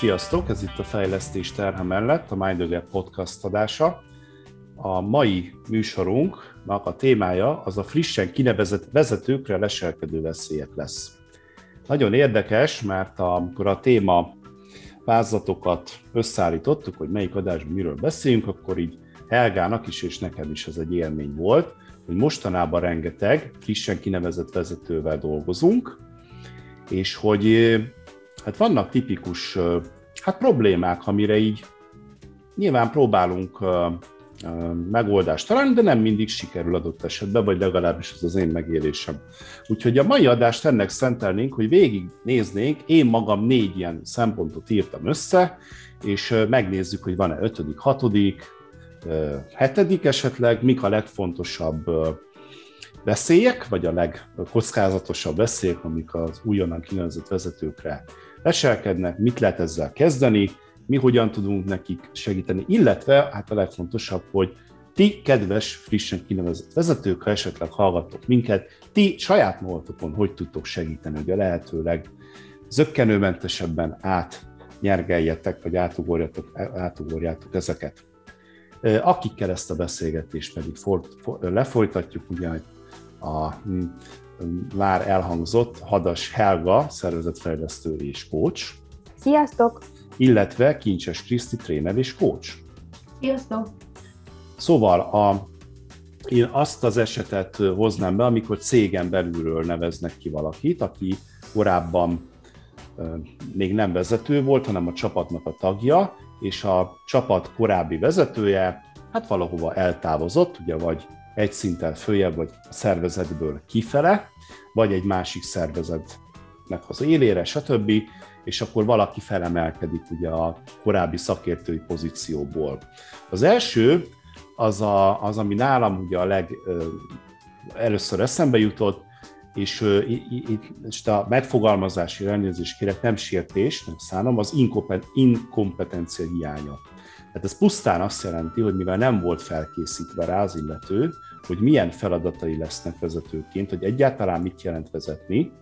Sziasztok, ez itt a Fejlesztés terhe mellett, a MindOgep podcast adása. A mai műsorunknak a témája az a frissen kinevezett vezetőkre leselkedő veszélyek lesz. Nagyon érdekes, mert amikor a téma vázlatokat összeállítottuk, hogy melyik adásban miről beszéljünk, akkor így Helgának is és nekem is ez egy élmény volt, hogy mostanában rengeteg frissen kinevezett vezetővel dolgozunk, és hogy hát vannak tipikus hát problémák, amire így nyilván próbálunk megoldást találni, de nem mindig sikerül adott esetben, vagy legalábbis ez az én megélésem. Úgyhogy a mai adást ennek szentelnénk, hogy végignéznénk, én magam négy ilyen szempontot írtam össze, és megnézzük, hogy van-e ötödik, hatodik, hetedik esetleg, mik a legfontosabb veszélyek, vagy a legkockázatosabb veszélyek, amik az újonnan kinevezett vezetőkre leselkednek, mit lehet ezzel kezdeni, mi hogyan tudunk nekik segíteni, illetve hát a legfontosabb, hogy ti, kedves, frissen kinevezett vezetők, ha esetleg hallgattok minket, ti saját magatokon hogy tudtok segíteni, hogy a lehetőleg zöggenőmentesebben átnyergeljetek, vagy átugorjatok, átugorjátok ezeket. Akikkel ezt a beszélgetést pedig for, for, lefolytatjuk, ugye a már elhangzott Hadas Helga, szervezetfejlesztő és coach. Sziasztok! Illetve Kincses Kriszti tréner és coach. Sziasztok! Szóval a, én azt az esetet hoznám be, amikor cégen belülről neveznek ki valakit, aki korábban még nem vezető volt, hanem a csapatnak a tagja, és a csapat korábbi vezetője hát valahova eltávozott, ugye vagy egy szinten följebb, vagy a szervezetből kifele, vagy egy másik szervezetnek az élére, stb., és akkor valaki felemelkedik ugye a korábbi szakértői pozícióból. Az első, az, a, az ami nálam ugye a leg először eszembe jutott, és itt a megfogalmazási elnézést kérek, nem sértés, nem szánom, az inkompetencia hiánya. Tehát ez pusztán azt jelenti, hogy mivel nem volt felkészítve rá az illető, hogy milyen feladatai lesznek vezetőként, hogy egyáltalán mit jelent vezetni,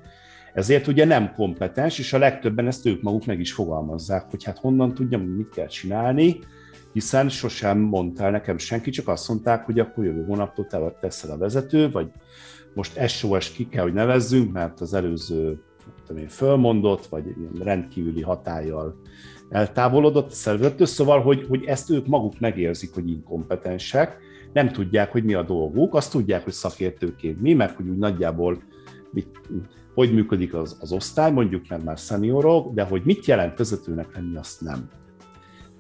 ezért ugye nem kompetens, és a legtöbben ezt ők maguk meg is fogalmazzák, hogy hát honnan tudjam, mit kell csinálni, hiszen sosem mondta el nekem senki, csak azt mondták, hogy akkor jövő hónaptól te teszel a vezető, vagy most SOS ki kell, hogy nevezzünk, mert az előző tudom én, fölmondott, vagy rendkívüli hatállyal eltávolodott a szervezettől, szóval, hogy, hogy ezt ők maguk megérzik, hogy inkompetensek, nem tudják, hogy mi a dolguk, azt tudják, hogy szakértőként mi, meg hogy úgy nagyjából mit, hogy működik az, az osztály, mondjuk mert már szeniorok, de hogy mit jelent vezetőnek lenni, azt nem.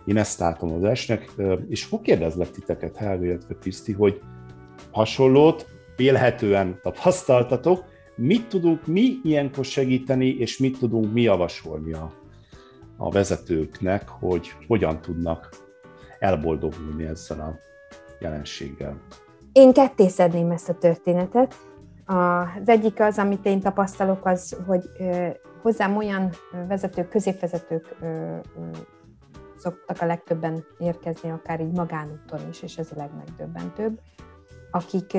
Én ezt látom az esnek, és akkor kérdezlek titeket, Helga, illetve Kriszti, hogy hasonlót vélhetően tapasztaltatok, mit tudunk mi ilyenkor segíteni, és mit tudunk mi javasolni a, a vezetőknek, hogy hogyan tudnak elboldogulni ezzel a jelenséggel. Én kettészedném ezt a történetet. Az egyik az, amit én tapasztalok, az, hogy hozzám olyan vezetők, középvezetők szoktak a legtöbben érkezni, akár így magánúton is, és ez a legmegdöbbentőbb, akik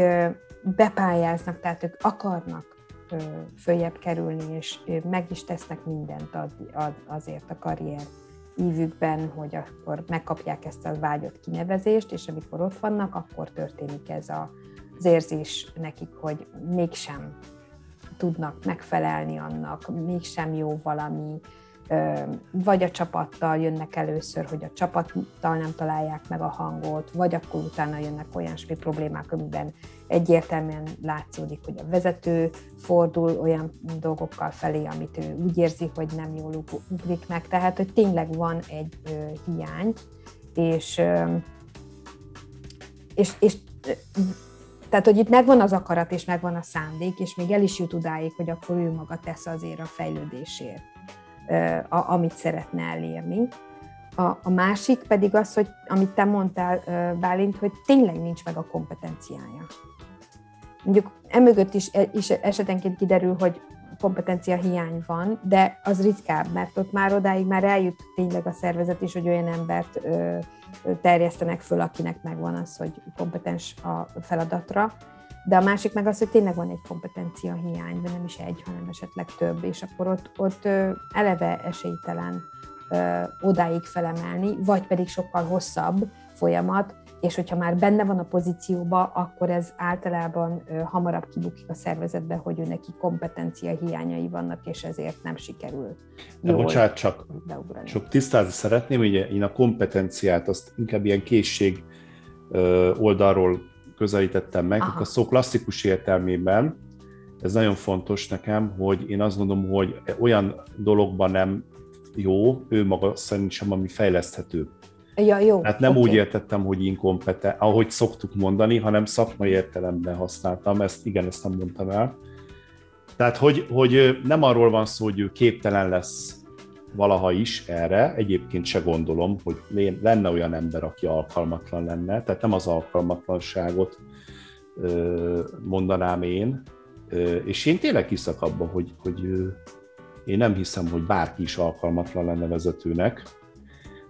bepályáznak, tehát ők akarnak följebb kerülni, és meg is tesznek mindent azért a karrier ívükben, hogy akkor megkapják ezt a vágyott kinevezést, és amikor ott vannak, akkor történik ez a, az érzés nekik, hogy mégsem tudnak megfelelni annak, mégsem jó valami, vagy a csapattal jönnek először, hogy a csapattal nem találják meg a hangot, vagy akkor utána jönnek olyan problémák, amiben egyértelműen látszódik, hogy a vezető fordul olyan dolgokkal felé, amit ő úgy érzi, hogy nem jól ugrik meg. Tehát, hogy tényleg van egy ö, hiány, és, ö, és, és tehát, hogy itt megvan az akarat, és megvan a szándék, és még el is jut odáig, hogy akkor ő maga tesz azért a fejlődésért, a, amit szeretne elérni. A, a másik pedig az, hogy amit te mondtál, Bálint, hogy tényleg nincs meg a kompetenciája. Mondjuk emögött is, e, is esetenként kiderül, hogy kompetencia hiány van, de az ritkább, mert ott már odáig már eljut tényleg a szervezet is, hogy olyan embert ö, terjesztenek föl, akinek megvan az, hogy kompetens a feladatra, de a másik meg az, hogy tényleg van egy kompetencia hiány, de nem is egy, hanem esetleg több, és akkor ott, ott eleve esélytelen odáig felemelni, vagy pedig sokkal hosszabb folyamat, és hogyha már benne van a pozícióba, akkor ez általában hamarabb kibukik a szervezetbe, hogy ő neki kompetencia hiányai vannak, és ezért nem sikerül. De bocsánat, csak, csak tisztázni szeretném, hogy én a kompetenciát azt inkább ilyen készség oldalról közelítettem meg, Aha. a szó klasszikus értelmében, ez nagyon fontos nekem, hogy én azt gondolom, hogy olyan dologban nem jó, ő maga szerint sem, ami fejleszthető. Ja, jó. Hát nem okay. úgy értettem, hogy inkompetens, ahogy szoktuk mondani, hanem szakmai értelemben használtam, ezt igen, ezt nem mondtam el. Tehát, hogy, hogy nem arról van szó, hogy ő képtelen lesz valaha is erre, egyébként se gondolom, hogy lenne olyan ember, aki alkalmatlan lenne, tehát nem az alkalmatlanságot mondanám én, és én tényleg hiszek abban, hogy, hogy én nem hiszem, hogy bárki is alkalmatlan lenne vezetőnek,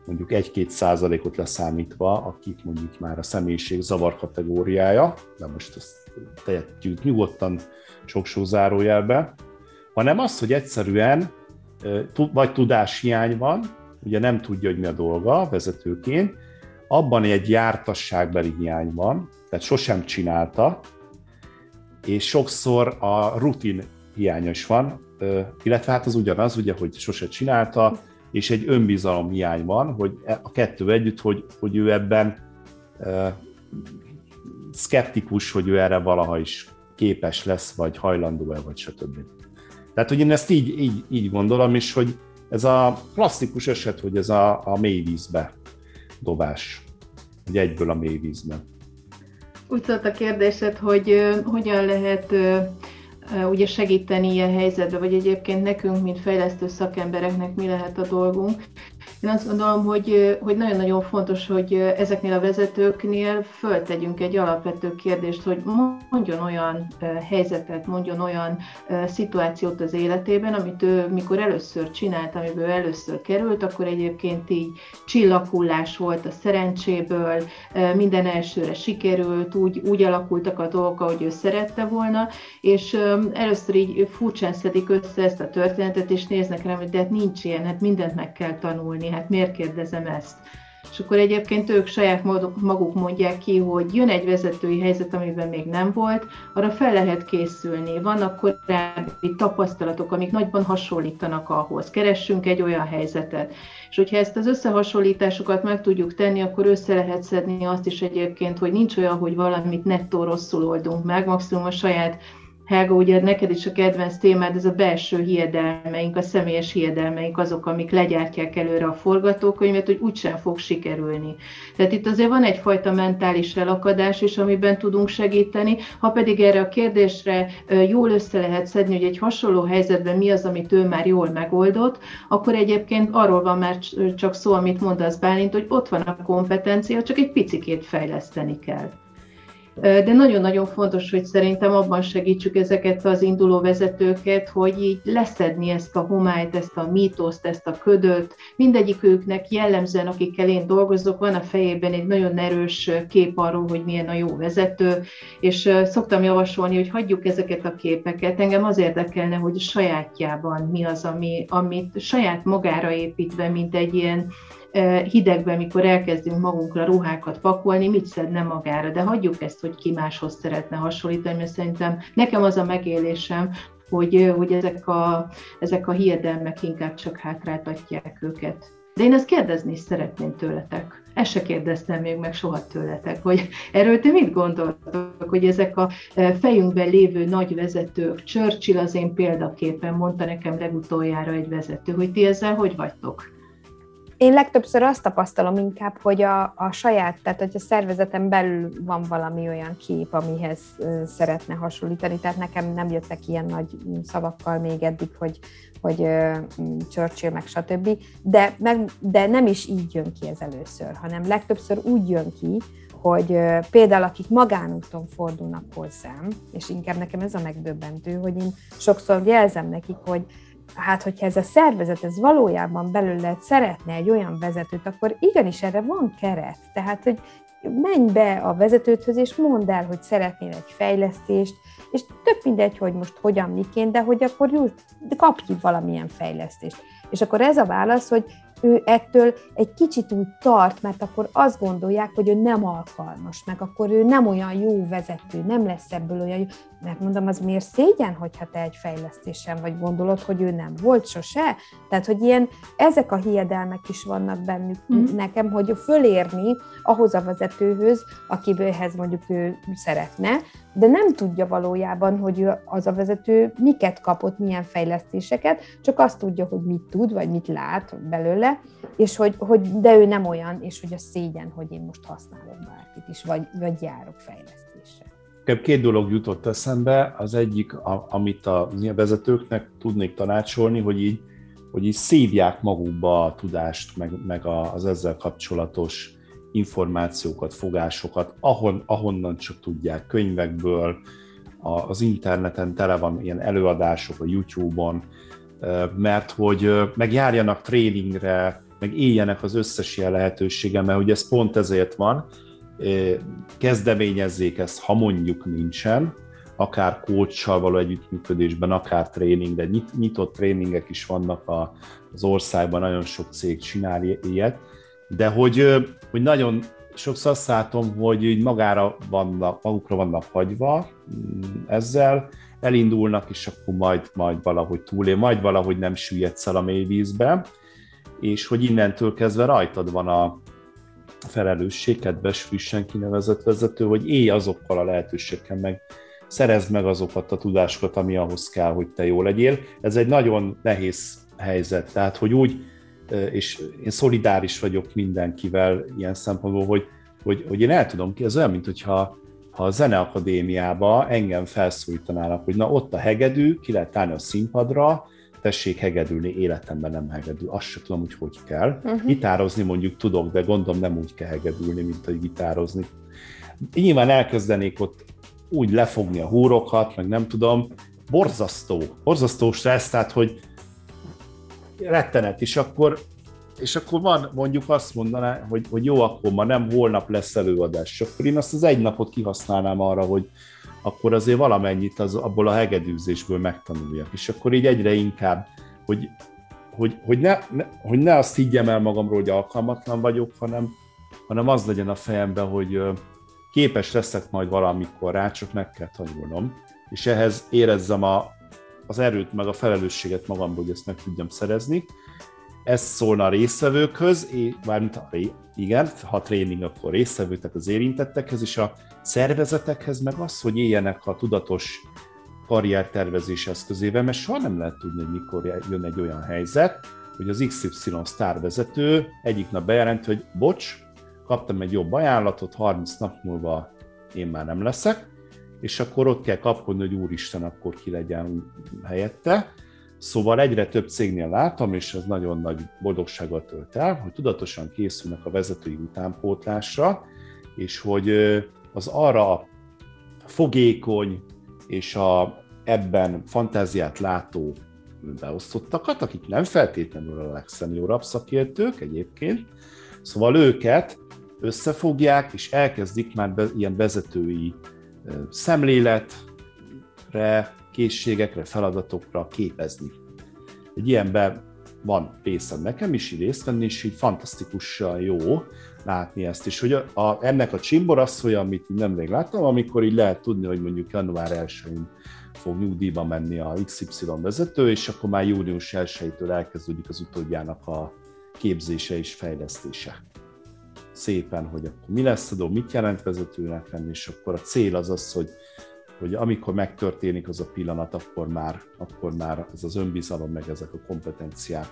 mondjuk 1-2 százalékot leszámítva, akik mondjuk már a személyiség zavar kategóriája, de most ezt tehetjük nyugodtan sok zárójelbe, hanem az, hogy egyszerűen vagy tudáshiány van, ugye nem tudja, hogy mi a dolga vezetőként, abban egy jártasságbeli hiány van, tehát sosem csinálta, és sokszor a rutin hiányos van, illetve hát az ugyanaz, ugye, hogy sose csinálta, és egy önbizalom hiány van, hogy e, a kettő együtt, hogy, hogy ő ebben uh, szkeptikus, hogy ő erre valaha is képes lesz, vagy hajlandó-e, vagy stb. Tehát, hogy én ezt így, így, így gondolom, és hogy ez a klasszikus eset, hogy ez a, a mélyvízbe dobás, hogy egyből a mélyvízbe. Úgy szólt a kérdésed, hogy hogyan lehet ugye segíteni ilyen helyzetbe, vagy egyébként nekünk, mint fejlesztő szakembereknek mi lehet a dolgunk. Én azt gondolom, hogy, hogy nagyon-nagyon fontos, hogy ezeknél a vezetőknél föltegyünk egy alapvető kérdést, hogy mondjon olyan helyzetet, mondjon olyan szituációt az életében, amit ő mikor először csinált, amiből először került, akkor egyébként így csillaghullás volt a szerencséből, minden elsőre sikerült, úgy, úgy alakultak a dolgok, ahogy ő szerette volna, és először így furcsán szedik össze ezt a történetet, és néznek rám, hogy de hát nincs ilyen, hát mindent meg kell tanulni, hát miért kérdezem ezt? És akkor egyébként ők saját maguk mondják ki, hogy jön egy vezetői helyzet, amiben még nem volt, arra fel lehet készülni. Vannak korábbi tapasztalatok, amik nagyban hasonlítanak ahhoz. Keressünk egy olyan helyzetet. És hogyha ezt az összehasonlításokat meg tudjuk tenni, akkor össze lehet szedni azt is egyébként, hogy nincs olyan, hogy valamit nettó rosszul oldunk meg, maximum a saját Helga, ugye neked is a kedvenc témád, ez a belső hiedelmeink, a személyes hiedelmeink azok, amik legyártják előre a forgatókönyvet, hogy úgysem fog sikerülni. Tehát itt azért van egyfajta mentális elakadás is, amiben tudunk segíteni. Ha pedig erre a kérdésre jól össze lehet szedni, hogy egy hasonló helyzetben mi az, amit ő már jól megoldott, akkor egyébként arról van már csak szó, amit mondasz Bálint, hogy ott van a kompetencia, csak egy picikét fejleszteni kell. De nagyon-nagyon fontos, hogy szerintem abban segítsük ezeket az induló vezetőket, hogy így leszedni ezt a homályt, ezt a mítoszt, ezt a ködöt. Mindegyiküknek jellemzően, akikkel én dolgozok, van a fejében egy nagyon erős kép arról, hogy milyen a jó vezető, és szoktam javasolni, hogy hagyjuk ezeket a képeket. Engem az érdekelne, hogy a sajátjában mi az, ami, amit saját magára építve, mint egy ilyen hidegben, mikor elkezdünk magunkra ruhákat pakolni, mit szedne magára, de hagyjuk ezt, hogy ki máshoz szeretne hasonlítani, mert szerintem nekem az a megélésem, hogy, hogy ezek, a, ezek a hiedelmek inkább csak hátráltatják őket. De én ezt kérdezni is szeretném tőletek. Ezt se kérdeztem még meg soha tőletek, hogy erről te mit gondoltok, hogy ezek a fejünkben lévő nagy vezetők, Churchill az én példaképpen mondta nekem legutoljára egy vezető, hogy ti ezzel hogy vagytok? Én legtöbbször azt tapasztalom inkább, hogy a, a saját, tehát hogy a szervezeten belül van valami olyan kép, amihez szeretne hasonlítani, tehát nekem nem jöttek ilyen nagy szavakkal még eddig, hogy, hogy Churchill meg stb. De, meg, de nem is így jön ki ez először, hanem legtöbbször úgy jön ki, hogy például akik magánúton fordulnak hozzám, és inkább nekem ez a megdöbbentő, hogy én sokszor jelzem nekik, hogy hát hogyha ez a szervezet, ez valójában belőle szeretne egy olyan vezetőt, akkor igenis erre van keret. Tehát, hogy menj be a vezetőthöz, és mondd el, hogy szeretnél egy fejlesztést, és tök mindegy, hogy most hogyan, miként, de hogy akkor jut, kapj ki valamilyen fejlesztést. És akkor ez a válasz, hogy ő ettől egy kicsit úgy tart, mert akkor azt gondolják, hogy ő nem alkalmas, meg akkor ő nem olyan jó vezető, nem lesz ebből olyan jó. Mert mondom, az miért szégyen, hogyha te egy fejlesztésen vagy gondolod, hogy ő nem volt sose? Tehát, hogy ilyen, ezek a hiedelmek is vannak bennük mm. nekem, hogy fölérni ahhoz a vezetőhöz, akihez mondjuk ő szeretne, de nem tudja valójában, hogy az a vezető miket kapott, milyen fejlesztéseket, csak azt tudja, hogy mit tud, vagy mit lát belőle, és hogy, hogy de ő nem olyan, és hogy a szégyen, hogy én most használok bárkit is, vagy, vagy járok fejlesztésre. Két dolog jutott eszembe. Az egyik, a, amit a vezetőknek tudnék tanácsolni, hogy így, hogy így szívják magukba a tudást, meg, meg az ezzel kapcsolatos információkat, fogásokat, ahon, ahonnan csak tudják, könyvekből, az interneten tele van ilyen előadások a YouTube-on, mert hogy megjárjanak tréningre, meg éljenek az összes ilyen lehetősége, mert ugye ez pont ezért van, kezdeményezzék ezt, ha mondjuk nincsen, akár coachsal való együttműködésben, akár tréning, de nyitott tréningek is vannak az országban, nagyon sok cég csinál ilyet, de hogy, hogy nagyon sokszor azt látom, hogy így magára vannak, magukra vannak hagyva mm, ezzel, elindulnak, és akkor majd, majd valahogy túlél, majd valahogy nem süllyedsz el a mély vízbe, és hogy innentől kezdve rajtad van a felelősség, kedves frissen kinevezett vezető, hogy élj azokkal a lehetőségekkel, meg szerezd meg azokat a tudásokat, ami ahhoz kell, hogy te jó legyél. Ez egy nagyon nehéz helyzet, tehát hogy úgy, és én szolidáris vagyok mindenkivel ilyen szempontból, hogy, hogy, hogy én el tudom ki, ez olyan, mint hogyha ha a Zeneakadémiába engem felszólítanának, hogy na ott a hegedű, ki lehet állni a színpadra, tessék hegedülni, életemben nem hegedül, azt sem tudom, hogy hogy kell. Uh-huh. Gitározni mondjuk tudok, de gondolom nem úgy kell hegedülni, mint hogy gitározni. Nyilván elkezdenék ott úgy lefogni a húrokat, meg nem tudom, borzasztó, borzasztó stressz, tehát hogy rettenet, és akkor, és akkor van, mondjuk azt mondaná, hogy, hogy jó, akkor ma nem, holnap lesz előadás, és akkor én azt az egy napot kihasználnám arra, hogy akkor azért valamennyit az, abból a hegedűzésből megtanuljak, és akkor így egyre inkább, hogy, hogy, hogy, ne, ne, hogy ne azt higgyem el magamról, hogy alkalmatlan vagyok, hanem, hanem az legyen a fejemben, hogy képes leszek majd valamikor rá, csak meg kell tanulnom, és ehhez érezzem a, az erőt, meg a felelősséget magamból, hogy ezt meg tudjam szerezni. Ez szólna a résztvevőkhöz, mármint a, igen, ha tréning, akkor résztvevő, tehát az érintettekhez, és a szervezetekhez meg az, hogy éljenek a tudatos karriertervezés eszközével, mert soha nem lehet tudni, hogy mikor jön egy olyan helyzet, hogy az XY sztárvezető egyik nap bejelent, hogy bocs, kaptam egy jobb ajánlatot, 30 nap múlva én már nem leszek, és akkor ott kell kapkodni, hogy úristen, akkor ki legyen helyette. Szóval egyre több cégnél látom, és ez nagyon nagy boldogsággal tölt el, hogy tudatosan készülnek a vezetői utánpótlásra, és hogy az arra fogékony és a, ebben fantáziát látó beosztottakat, akik nem feltétlenül a legszeniórabb szakértők egyébként, szóval őket összefogják, és elkezdik már be, ilyen vezetői szemléletre, készségekre, feladatokra képezni. Egy ilyenben van részem nekem is így részt venni, és így fantasztikusan jó látni ezt is, hogy a, a, ennek a csimborasszolya, amit így nemrég láttam, amikor így lehet tudni, hogy mondjuk január 1-én fog nyugdíjba menni a XY vezető, és akkor már június 1-től elkezdődik az utódjának a képzése és fejlesztése szépen, hogy akkor mi lesz a mit jelent vezetőnek lenni, és akkor a cél az az, hogy, hogy amikor megtörténik az a pillanat, akkor már, akkor már ez az önbizalom, meg ezek a kompetenciák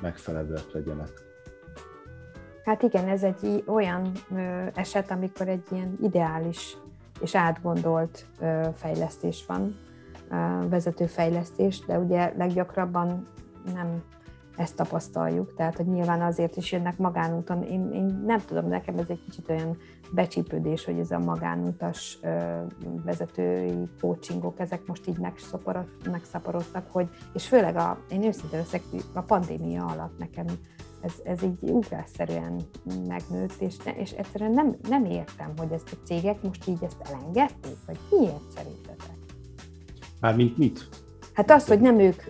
megfelelőek legyenek. Hát igen, ez egy olyan eset, amikor egy ilyen ideális és átgondolt fejlesztés van, vezetőfejlesztés, de ugye leggyakrabban nem ezt tapasztaljuk, tehát hogy nyilván azért is jönnek magánúton. Én, én nem tudom, nekem ez egy kicsit olyan becsípődés, hogy ez a magánútas vezetői coachingok, ezek most így megszaporodtak, hogy, és főleg a, én őszintén leszek, a pandémia alatt nekem ez, ez így ugrásszerűen megnőtt, és, ne, és egyszerűen nem, nem értem, hogy ezt a cégek most így ezt elengedték, vagy miért szerintetek? Mármint mit? Hát az, hogy nem ők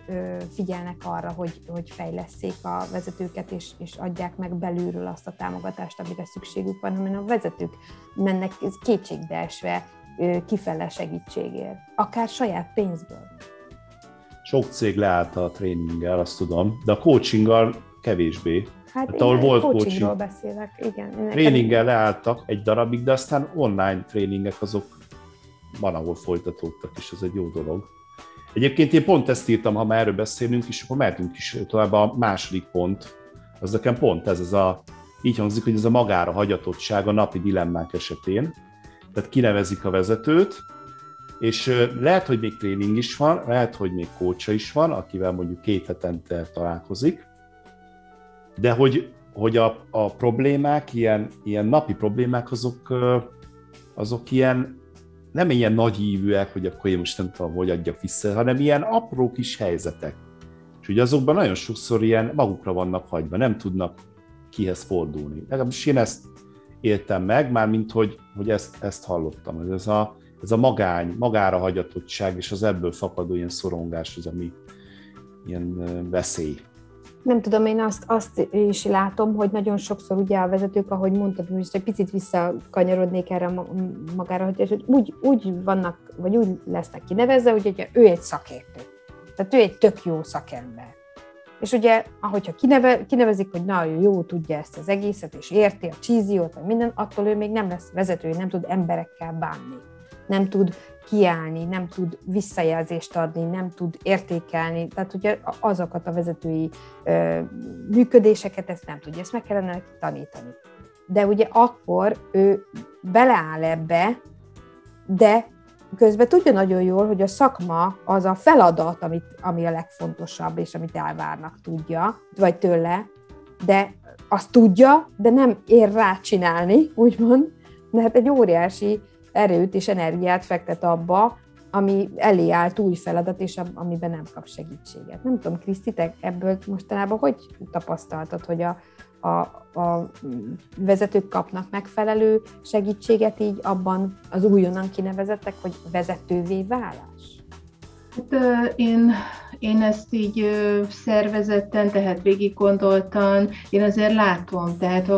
figyelnek arra, hogy, hogy fejleszék a vezetőket, és, és adják meg belülről azt a támogatást, amire szükségük van, hanem a vezetők mennek kétségbeesve kifele segítségért, akár saját pénzből. Sok cég leállt a tréninggel, azt tudom, de a coachinggal kevésbé. Hát, hát ahol volt coaching, beszélek, igen. Tréninggel leálltak egy darabig, de aztán online tréningek azok van, ahol folytatódtak, és ez egy jó dolog. Egyébként én pont ezt írtam, ha már erről beszélünk, és akkor mehetünk is tovább a második pont. Az nekem pont ez, ez a, így hangzik, hogy ez a magára hagyatottság a napi dilemmák esetén. Tehát kinevezik a vezetőt, és lehet, hogy még tréning is van, lehet, hogy még kócsa is van, akivel mondjuk két hetente találkozik, de hogy, hogy a, a problémák, ilyen, ilyen napi problémák, azok, azok ilyen nem ilyen nagy hívűek, hogy akkor én most nem tudom, hogy adjak vissza, hanem ilyen apró kis helyzetek. És ugye azokban nagyon sokszor ilyen magukra vannak hagyva, nem tudnak kihez fordulni. Legalábbis én ezt éltem meg, már mint hogy, hogy ezt, ezt hallottam. Ez a, ez a magány, magára hagyatottság, és az ebből fakadó ilyen szorongás az, ami ilyen veszély. Nem tudom, én azt, azt is látom, hogy nagyon sokszor ugye a vezetők, ahogy mondtad, hogy egy picit visszakanyarodnék erre magára, hogy úgy, úgy vannak, vagy úgy lesznek kinevezve, hogy ugye ő egy szakértő. Tehát ő egy tök jó szakember. És ugye, ahogyha kineve, kinevezik, hogy na, ő jó tudja ezt az egészet, és érti a csíziót, vagy minden, attól ő még nem lesz vezető, nem tud emberekkel bánni. Nem tud kiállni, nem tud visszajelzést adni, nem tud értékelni, tehát ugye azokat a vezetői ö, működéseket ezt nem tudja, ezt meg kellene neki tanítani. De ugye akkor ő beleáll ebbe, de közben tudja nagyon jól, hogy a szakma az a feladat, amit, ami a legfontosabb, és amit elvárnak tudja, vagy tőle, de azt tudja, de nem ér rá csinálni, úgymond, hát egy óriási erőt és energiát fektet abba, ami elé állt új feladat, és amiben nem kap segítséget. Nem tudom, Kriszti, te ebből mostanában hogy tapasztaltad, hogy a, a, a vezetők kapnak megfelelő segítséget így abban az újonnan kinevezettek, hogy vezetővé válás? Hát, én, én ezt így szervezetten, tehát végig gondoltan, én azért látom, tehát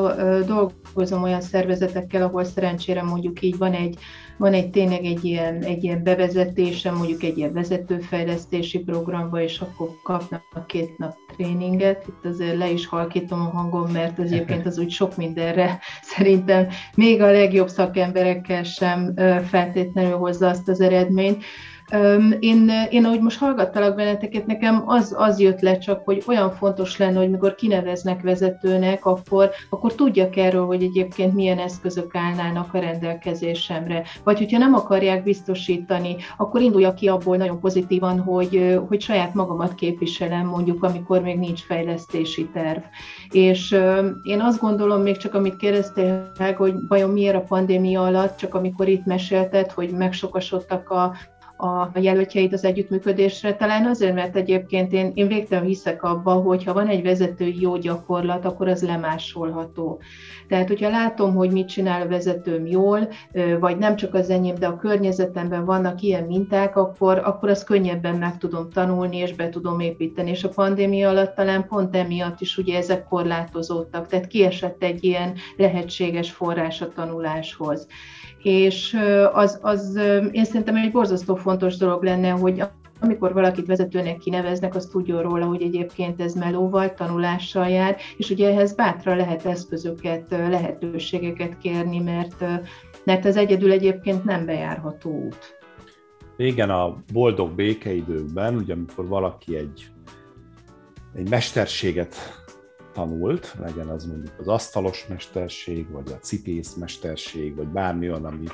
dolgozom olyan szervezetekkel, ahol szerencsére mondjuk így van egy, van egy tényleg egy ilyen, egy ilyen bevezetése, mondjuk egy ilyen vezetőfejlesztési programba, és akkor kapnak két nap tréninget. Itt azért le is halkítom a hangom, mert az egyébként az úgy sok mindenre szerintem még a legjobb szakemberekkel sem feltétlenül hozza azt az eredményt. Én, én ahogy most hallgattalak benneteket, nekem az, az jött le csak, hogy olyan fontos lenne, hogy mikor kineveznek vezetőnek, akkor, akkor tudjak erről, hogy egyébként milyen eszközök állnának a rendelkezésemre. Vagy hogyha nem akarják biztosítani, akkor induljak ki abból nagyon pozitívan, hogy, hogy saját magamat képviselem, mondjuk, amikor még nincs fejlesztési terv. És én azt gondolom, még csak amit kérdeztél, hogy vajon miért a pandémia alatt, csak amikor itt mesélted, hogy megsokasodtak a a jelöltjeit az együttműködésre. Talán azért, mert egyébként én, én végtelen hiszek abba, hogy ha van egy vezetői jó gyakorlat, akkor az lemásolható. Tehát, hogyha látom, hogy mit csinál a vezetőm jól, vagy nem csak az enyém, de a környezetemben vannak ilyen minták, akkor, akkor azt könnyebben meg tudom tanulni, és be tudom építeni. És a pandémia alatt talán pont emiatt is ugye ezek korlátozódtak, tehát kiesett egy ilyen lehetséges forrás a tanuláshoz és az, az én szerintem egy borzasztó fontos dolog lenne, hogy amikor valakit vezetőnek kineveznek, az tudjon róla, hogy egyébként ez melóval, tanulással jár, és ugye ehhez bátra lehet eszközöket, lehetőségeket kérni, mert, mert ez egyedül egyébként nem bejárható út. Régen a boldog békeidőkben, ugye amikor valaki egy, egy mesterséget tanult, legyen az mondjuk az asztalos mesterség, vagy a cipész mesterség, vagy bármi olyan, ami,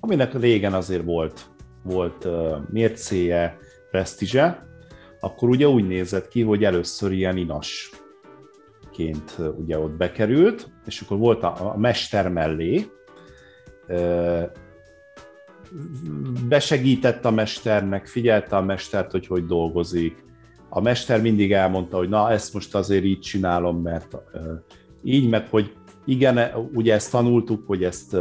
aminek régen azért volt, volt mércéje, presztízse, akkor ugye úgy nézett ki, hogy először ilyen inasként ugye ott bekerült, és akkor volt a, a mester mellé, besegített a mesternek, figyelte a mestert, hogy hogy dolgozik, a mester mindig elmondta, hogy na, ezt most azért így csinálom, mert így, meg hogy igen, ugye ezt tanultuk, hogy ezt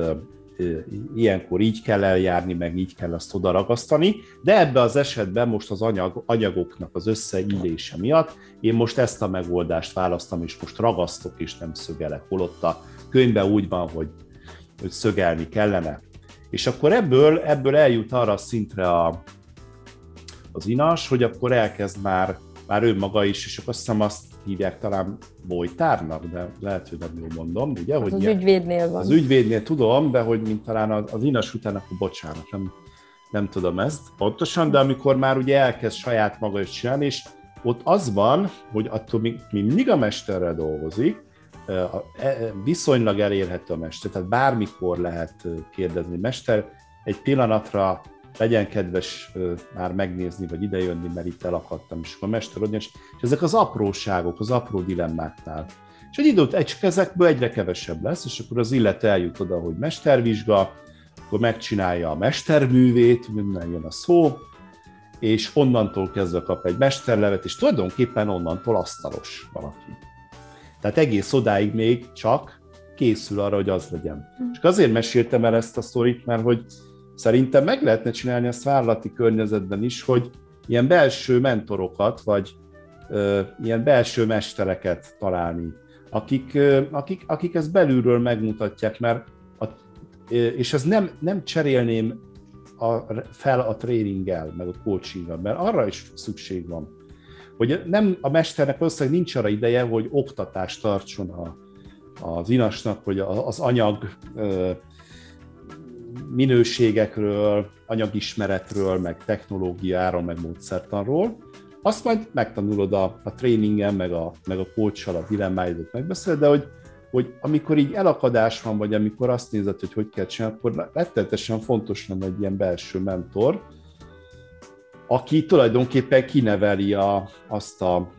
ilyenkor így kell eljárni, meg így kell azt odaragasztani, de ebbe az esetben most az anyag, anyagoknak az összeillése miatt én most ezt a megoldást választom, és most ragasztok, és nem szögelek, holott a könyvben úgy van, hogy, hogy szögelni kellene. És akkor ebből, ebből eljut arra a szintre a, az inas, hogy akkor elkezd már, már ő maga is, és akkor azt hiszem azt hívják talán Vojtárnak, de lehet, hogy nem jól mondom, ugye? Az, hogy az ilyen, ügyvédnél van. Az ügyvédnél tudom, de hogy mint talán az, az inas után, akkor bocsánat, nem, nem tudom ezt pontosan, de amikor már ugye elkezd saját maga is csinálni, és ott az van, hogy attól még, mindig a mesterrel dolgozik, e, viszonylag elérhető a mester, tehát bármikor lehet kérdezni. Mester egy pillanatra legyen kedves már megnézni, vagy idejönni, mert itt elakadtam, és a mester odjön, és ezek az apróságok, az apró dilemmáknál. És egy időt egy, ezekből egyre kevesebb lesz, és akkor az illet eljut oda, hogy mestervizsga, akkor megcsinálja a mesterművét, minden jön a szó, és onnantól kezdve kap egy mesterlevet, és tulajdonképpen onnantól asztalos valaki. Tehát egész odáig még csak készül arra, hogy az legyen. Mm. És azért meséltem el ezt a sztorit, mert hogy Szerintem meg lehetne csinálni ezt vállalati környezetben is, hogy ilyen belső mentorokat, vagy ö, ilyen belső mestereket találni, akik, ö, akik, akik ezt belülről megmutatják, mert a, és ez nem, nem cserélném a, fel a tréninggel, meg a coachinggal, mert arra is szükség van. Hogy nem a mesternek valószínűleg nincs arra ideje, hogy oktatást tartson a, az inasnak, hogy az anyag minőségekről, anyagismeretről, meg technológiáról, meg módszertanról, azt majd megtanulod a, a tréningen, meg a, meg a coachal a dilemmáidat megbeszéled, de hogy, hogy amikor így elakadás van, vagy amikor azt nézed, hogy hogy kell csinálni, akkor rettenetesen fontos lenne egy ilyen belső mentor, aki tulajdonképpen kineveli a, azt, a,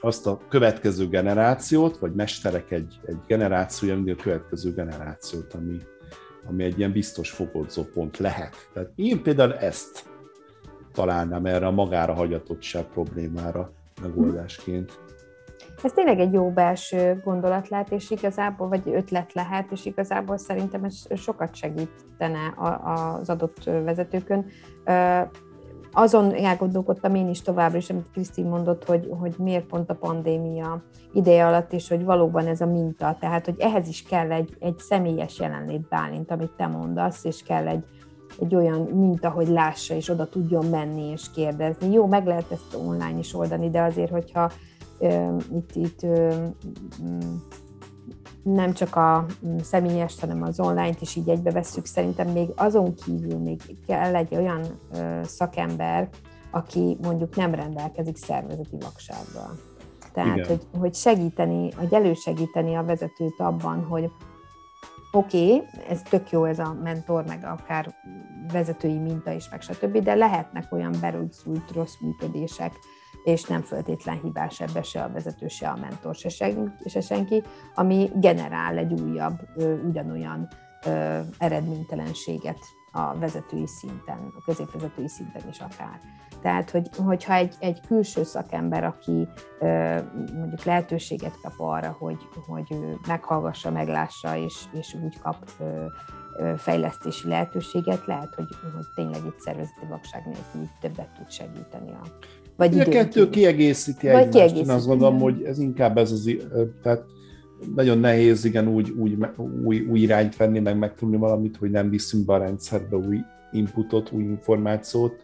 azt a következő generációt, vagy mesterek egy, egy generációja, mindig a következő generációt, ami, ami egy ilyen biztos fogodzó pont lehet. Tehát én például ezt találnám erre a magára hagyatottság problémára megoldásként. Ez tényleg egy jó belső gondolat lehet, és igazából, vagy ötlet lehet, és igazából szerintem ez sokat segítene az adott vezetőkön azon elgondolkodtam én is továbbra is, amit Krisztin mondott, hogy, hogy miért pont a pandémia ideje alatt, és hogy valóban ez a minta, tehát hogy ehhez is kell egy, egy személyes jelenlét Bálint, amit te mondasz, és kell egy, egy olyan minta, hogy lássa, és oda tudjon menni és kérdezni. Jó, meg lehet ezt online is oldani, de azért, hogyha ö, itt, itt ö, nem csak a mm, személyes, hanem az online-t is így egybe vesszük, szerintem még azon kívül még kell egy olyan szakember, aki mondjuk nem rendelkezik szervezeti vaksággal. Tehát, hogy, hogy segíteni, hogy elősegíteni a vezetőt abban, hogy oké, okay, ez tök jó ez a mentor, meg akár vezetői minta is, meg stb., de lehetnek olyan berúgzult rossz működések, és nem föltétlen hibás ebbe se a vezető, se a mentor, se, senki, se senki, ami generál egy újabb, ugyanolyan eredménytelenséget a vezetői szinten, a középvezetői szinten is akár. Tehát, hogy, hogyha egy, egy külső szakember, aki mondjuk lehetőséget kap arra, hogy, hogy meghallgassa, meglássa, és, és úgy kap fejlesztési lehetőséget, lehet, hogy, hogy tényleg itt szervezeti vakság nélkül többet tud segíteni a vagy a kettő kiegészíti vagy egymást. Kiegészíti. Én azt gondolom, hogy ez inkább ez az, tehát nagyon nehéz igen úgy, úgy új, új irányt venni, meg megtudni valamit, hogy nem viszünk be a rendszerbe új inputot, új információt.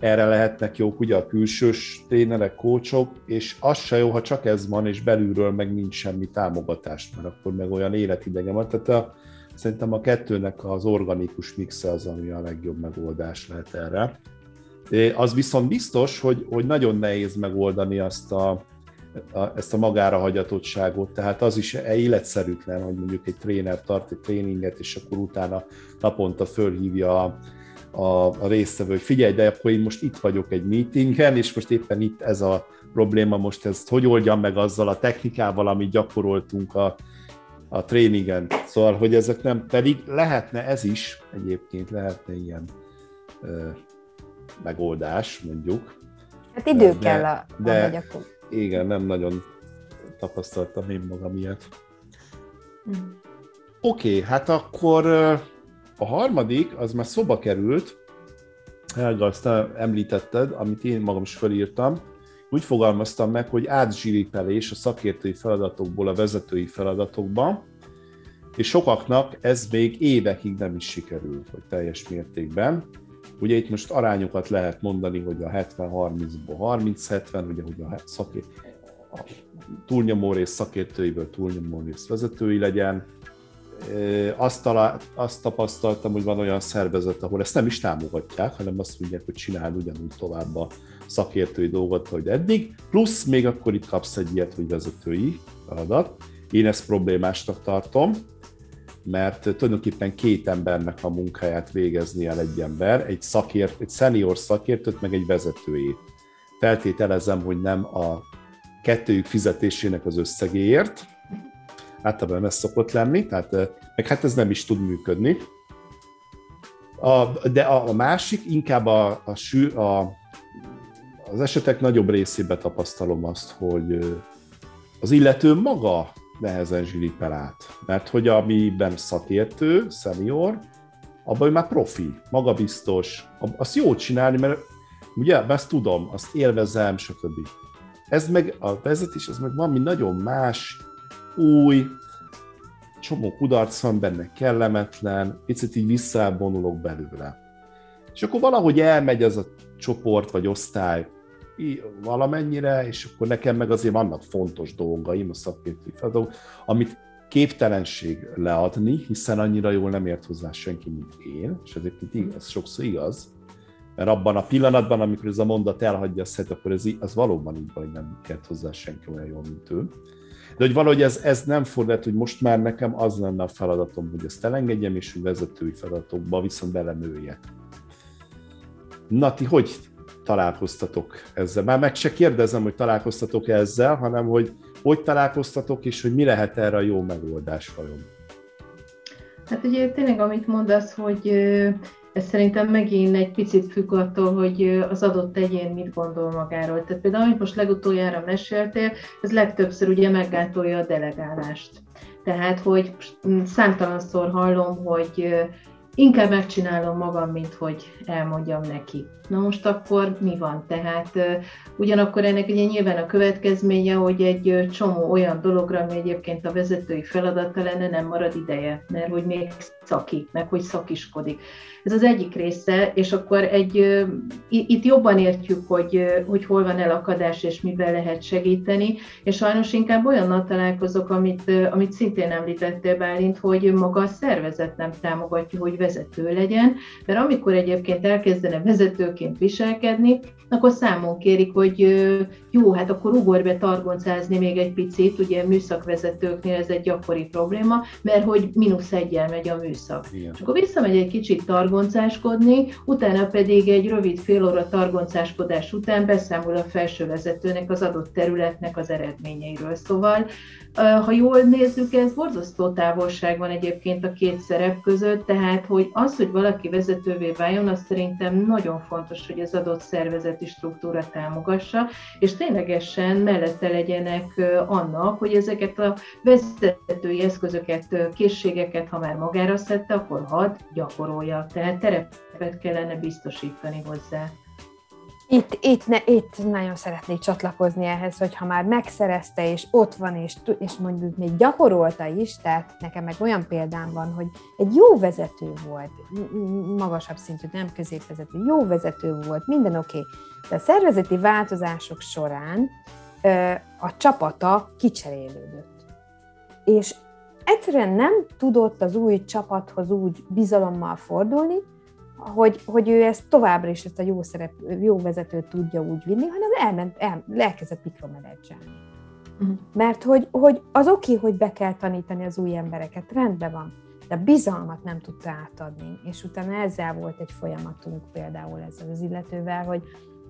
Erre lehetnek jók ugye a külsős trénerek, kócsok, és az se jó, ha csak ez van, és belülről meg nincs semmi támogatás, mert akkor meg olyan életidegen van. Tehát a, szerintem a kettőnek az organikus mixe az, ami a legjobb megoldás lehet erre. Az viszont biztos, hogy, hogy nagyon nehéz megoldani azt a, a, ezt a magára hagyatottságot, tehát az is életszerűtlen, hogy mondjuk egy tréner tart egy tréninget, és akkor utána naponta fölhívja a, a, a résztvevő, hogy figyelj, de akkor én most itt vagyok egy meetingen, és most éppen itt ez a probléma, most ezt hogy oldjam meg azzal a technikával, amit gyakoroltunk a, a tréningen. Szóval, hogy ezek nem, pedig lehetne ez is, egyébként lehetne ilyen megoldás, mondjuk. Hát idő de, kell a, de, akkor. Igen, nem nagyon tapasztaltam én magam ilyet. Hmm. Oké, okay, hát akkor a harmadik, az már szoba került, Helga, azt említetted, amit én magam is felírtam, úgy fogalmaztam meg, hogy átzsiripelés a szakértői feladatokból a vezetői feladatokba, és sokaknak ez még évekig nem is sikerült, vagy teljes mértékben. Ugye itt most arányokat lehet mondani, hogy a 70-30-ból 30-70, ugye hogy a, szakért, a túlnyomó rész szakértőiből túlnyomó rész vezetői legyen. Azt, talál, azt tapasztaltam, hogy van olyan szervezet, ahol ezt nem is támogatják, hanem azt mondják, hogy csinál ugyanúgy tovább a szakértői dolgot, hogy eddig, plusz még akkor itt kapsz egy ilyet, hogy vezetői feladat. Én ezt problémásnak tartom, mert tulajdonképpen két embernek a munkáját végezni el egy ember, egy, szakért, egy senior szakértőt, meg egy vezetőjét. Feltételezem, hogy nem a kettőjük fizetésének az összegéért, általában ez szokott lenni, tehát meg hát ez nem is tud működni. A, de a, a másik, inkább a, a, a, az esetek nagyobb részében tapasztalom azt, hogy az illető maga nehezen zsilipel át. Mert hogy amiben szakértő, senior, abban ő már profi, magabiztos, azt jó csinálni, mert ugye, ezt tudom, azt élvezem, stb. Ez meg a vezetés, ez meg valami nagyon más, új, csomó kudarc van benne, kellemetlen, picit így visszavonulok belőle. És akkor valahogy elmegy az a csoport vagy osztály valamennyire, és akkor nekem meg azért vannak fontos dolgaim, a szakértői feladatok, amit képtelenség leadni, hiszen annyira jól nem ért hozzá senki, mint én, és egyébként igaz, ez sokszor igaz, mert abban a pillanatban, amikor ez a mondat elhagyja a szet, akkor ez, az valóban így van, hogy nem ért hozzá senki olyan jól, mint ő. De hogy valahogy ez, ez nem fordult, hogy most már nekem az lenne a feladatom, hogy ezt elengedjem, és hogy vezetői feladatokba viszont belenőjek. Na, ti hogy találkoztatok ezzel? Már meg se kérdezem, hogy találkoztatok ezzel, hanem hogy hogy találkoztatok, és hogy mi lehet erre a jó megoldás vajon? Hát ugye tényleg, amit mondasz, hogy ez szerintem megint egy picit függ attól, hogy az adott egyén mit gondol magáról. Tehát például, amit most legutoljára meséltél, ez legtöbbször ugye meggátolja a delegálást. Tehát, hogy számtalanszor hallom, hogy inkább megcsinálom magam, mint hogy elmondjam neki. Na most akkor mi van? Tehát ugyanakkor ennek ugye nyilván a következménye, hogy egy csomó olyan dologra, ami egyébként a vezetői feladata lenne, nem marad ideje, mert hogy még szaki, meg hogy szakiskodik. Ez az egyik része, és akkor egy, itt jobban értjük, hogy, hogy hol van elakadás, és miben lehet segíteni, és sajnos inkább olyannal találkozok, amit, amit szintén említettél Bálint, hogy maga a szervezet nem támogatja, hogy vezető legyen, mert amikor egyébként elkezdene vezetőként viselkedni, akkor számon kérik, hogy jó, hát akkor ugorj be targoncázni még egy picit, ugye műszakvezetőknél ez egy gyakori probléma, mert hogy mínusz egyel megy a műszak. Igen. És akkor visszamegy egy kicsit targoncáskodni, utána pedig egy rövid fél óra targoncáskodás után beszámol a felsővezetőnek az adott területnek az eredményeiről. Szóval ha jól nézzük, ez borzasztó távolság van egyébként a két szerep között, tehát hogy az, hogy valaki vezetővé váljon, az szerintem nagyon fontos, hogy az adott szervezeti struktúra támogassa, és ténylegesen mellette legyenek annak, hogy ezeket a vezetői eszközöket, készségeket, ha már magára szedte, akkor hadd gyakorolja. Tehát terepet kellene biztosítani hozzá. Itt, itt, ne, itt nagyon szeretnék csatlakozni ehhez, hogy ha már megszerezte, és ott van, és, és mondjuk még gyakorolta is, tehát nekem meg olyan példám van, hogy egy jó vezető volt, magasabb szintű, nem középvezető, jó vezető volt, minden oké, okay, de a szervezeti változások során a csapata kicserélődött. És egyszerűen nem tudott az új csapathoz úgy bizalommal fordulni, hogy, hogy ő ezt továbbra is ezt a jó, szerep, jó vezetőt tudja úgy vinni, hanem elment, el, elkezdett mikromenedzselni. Uh-huh. Mert hogy, hogy az oké, hogy be kell tanítani az új embereket, rendben van, de bizalmat nem tudta átadni. És utána ezzel volt egy folyamatunk például ezzel az illetővel, hogy,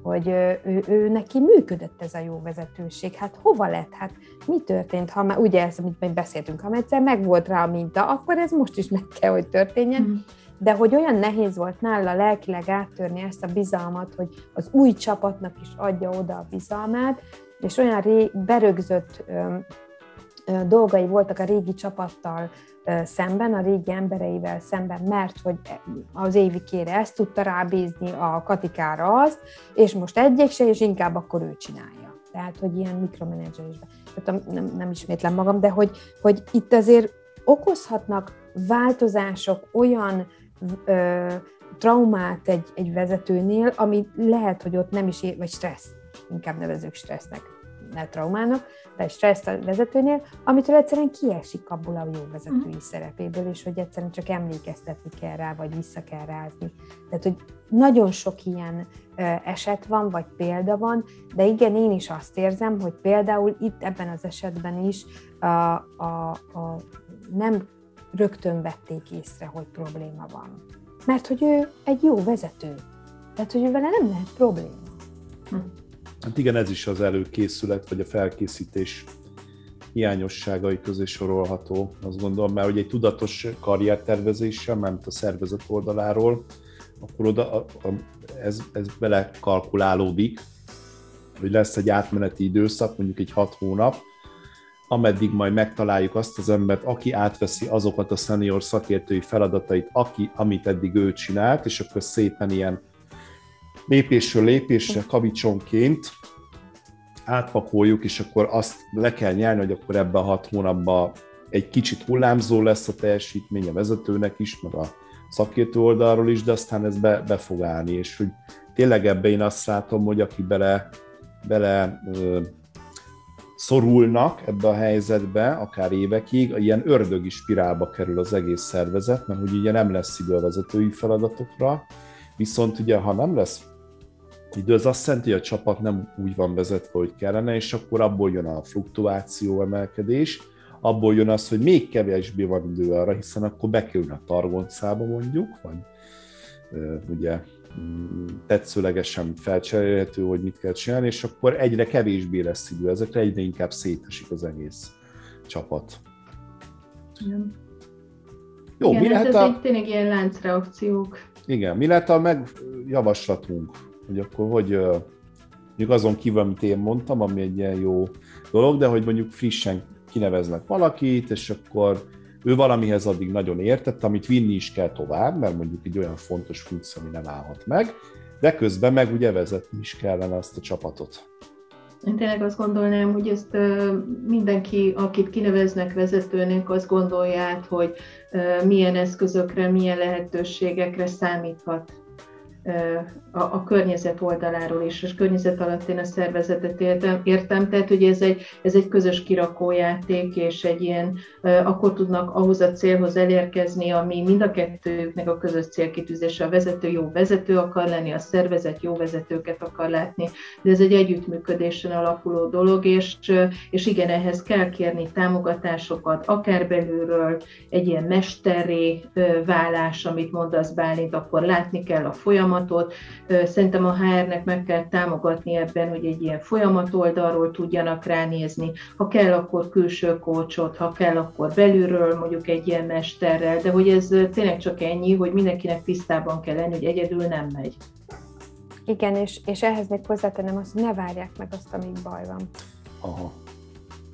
hogy ő, ő, ő neki működött ez a jó vezetőség. Hát hova lett? Hát mi történt? Ha már, ugye ez, amit mi beszéltünk, ha egyszer meg volt rá a minta, akkor ez most is meg kell, hogy történjen. Uh-huh de hogy olyan nehéz volt nála lelkileg áttörni ezt a bizalmat, hogy az új csapatnak is adja oda a bizalmát, és olyan ré, berögzött ö, ö, dolgai voltak a régi csapattal, szemben, a régi embereivel szemben, mert hogy az évikére ezt tudta rábízni, a Katikára azt, és most egyik se, és inkább akkor ő csinálja. Tehát, hogy ilyen mikromenedzselésben. Nem, nem ismétlem magam, de hogy, hogy itt azért okozhatnak változások olyan ö, traumát egy, egy vezetőnél, ami lehet, hogy ott nem is ér, vagy stressz, inkább nevezők stressznek, ne traumának, de stressz a vezetőnél, amitől egyszerűen kiesik abból a jó vezetői mm. szerepéből, és hogy egyszerűen csak emlékeztetni kell rá, vagy vissza kell rázni. Tehát, hogy nagyon sok ilyen eset van, vagy példa van, de igen, én is azt érzem, hogy például itt ebben az esetben is a, a, a nem rögtön vették észre, hogy probléma van. Mert hogy ő egy jó vezető. Tehát, hogy vele nem lehet probléma. Hm. Hát igen, ez is az előkészület, vagy a felkészítés hiányosságai közé sorolható, azt gondolom, mert hogy egy tudatos karriertervezéssel, ment a szervezet oldaláról, akkor oda a, a, ez, ez bele kalkulálódik, hogy lesz egy átmeneti időszak, mondjuk egy hat hónap, ameddig majd megtaláljuk azt az embert, aki átveszi azokat a senior szakértői feladatait, aki, amit eddig ő csinált, és akkor szépen ilyen lépésről lépésre, kavicsonként átpakoljuk, és akkor azt le kell nyelni, hogy akkor ebben a hat hónapban egy kicsit hullámzó lesz a teljesítmény a vezetőnek is, meg a szakértő oldalról is, de aztán ez be, be fog állni, és hogy tényleg ebbe én azt látom, hogy aki bele, bele szorulnak ebbe a helyzetbe, akár évekig, ilyen ördögi spirálba kerül az egész szervezet, mert hogy ugye nem lesz idő a vezetői feladatokra, viszont ugye ha nem lesz idő, az azt jelenti, hogy a csapat nem úgy van vezetve, hogy kellene, és akkor abból jön a fluktuáció emelkedés, abból jön az, hogy még kevésbé van idő arra, hiszen akkor bekerül a targoncába mondjuk, vagy ugye mm, tetszőlegesen felcserélhető, hogy mit kell csinálni, és akkor egyre kevésbé lesz idő ezekre, egyre inkább szétesik az egész csapat. Igen. Jó, Igen, mi hát lehet a... tényleg ilyen láncreakciók. Igen, mi lehet a megjavaslatunk, hogy akkor hogy mondjuk azon kívül, amit én mondtam, ami egy ilyen jó dolog, de hogy mondjuk frissen kineveznek valakit, és akkor ő valamihez addig nagyon értett, amit vinni is kell tovább, mert mondjuk egy olyan fontos funkció, ami nem állhat meg, de közben meg ugye vezetni is kellene azt a csapatot. Én tényleg azt gondolnám, hogy ezt mindenki, akit kineveznek vezetőnek, azt gondolja hogy milyen eszközökre, milyen lehetőségekre számíthat a, a környezet oldaláról is, és környezet alatt én a szervezetet értem, értem tehát hogy ez egy, ez egy közös kirakójáték, és egy ilyen, akkor tudnak ahhoz a célhoz elérkezni, ami mind a kettőknek a közös célkitűzése. A vezető jó vezető akar lenni, a szervezet jó vezetőket akar látni, de ez egy együttműködésen alapuló dolog, és, és igen, ehhez kell kérni támogatásokat, akár belülről, egy ilyen mesterré válás, amit mondasz Bálint, akkor látni kell a folyamatot, Szerintem a HR-nek meg kell támogatni ebben, hogy egy ilyen folyamat oldalról tudjanak ránézni. Ha kell, akkor külső kócsot, ha kell, akkor belülről mondjuk egy ilyen mesterrel, de hogy ez tényleg csak ennyi, hogy mindenkinek tisztában kell lenni, hogy egyedül nem megy. Igen, és, és ehhez még hozzátenem azt, hogy ne várják meg azt, amíg baj van. Aha.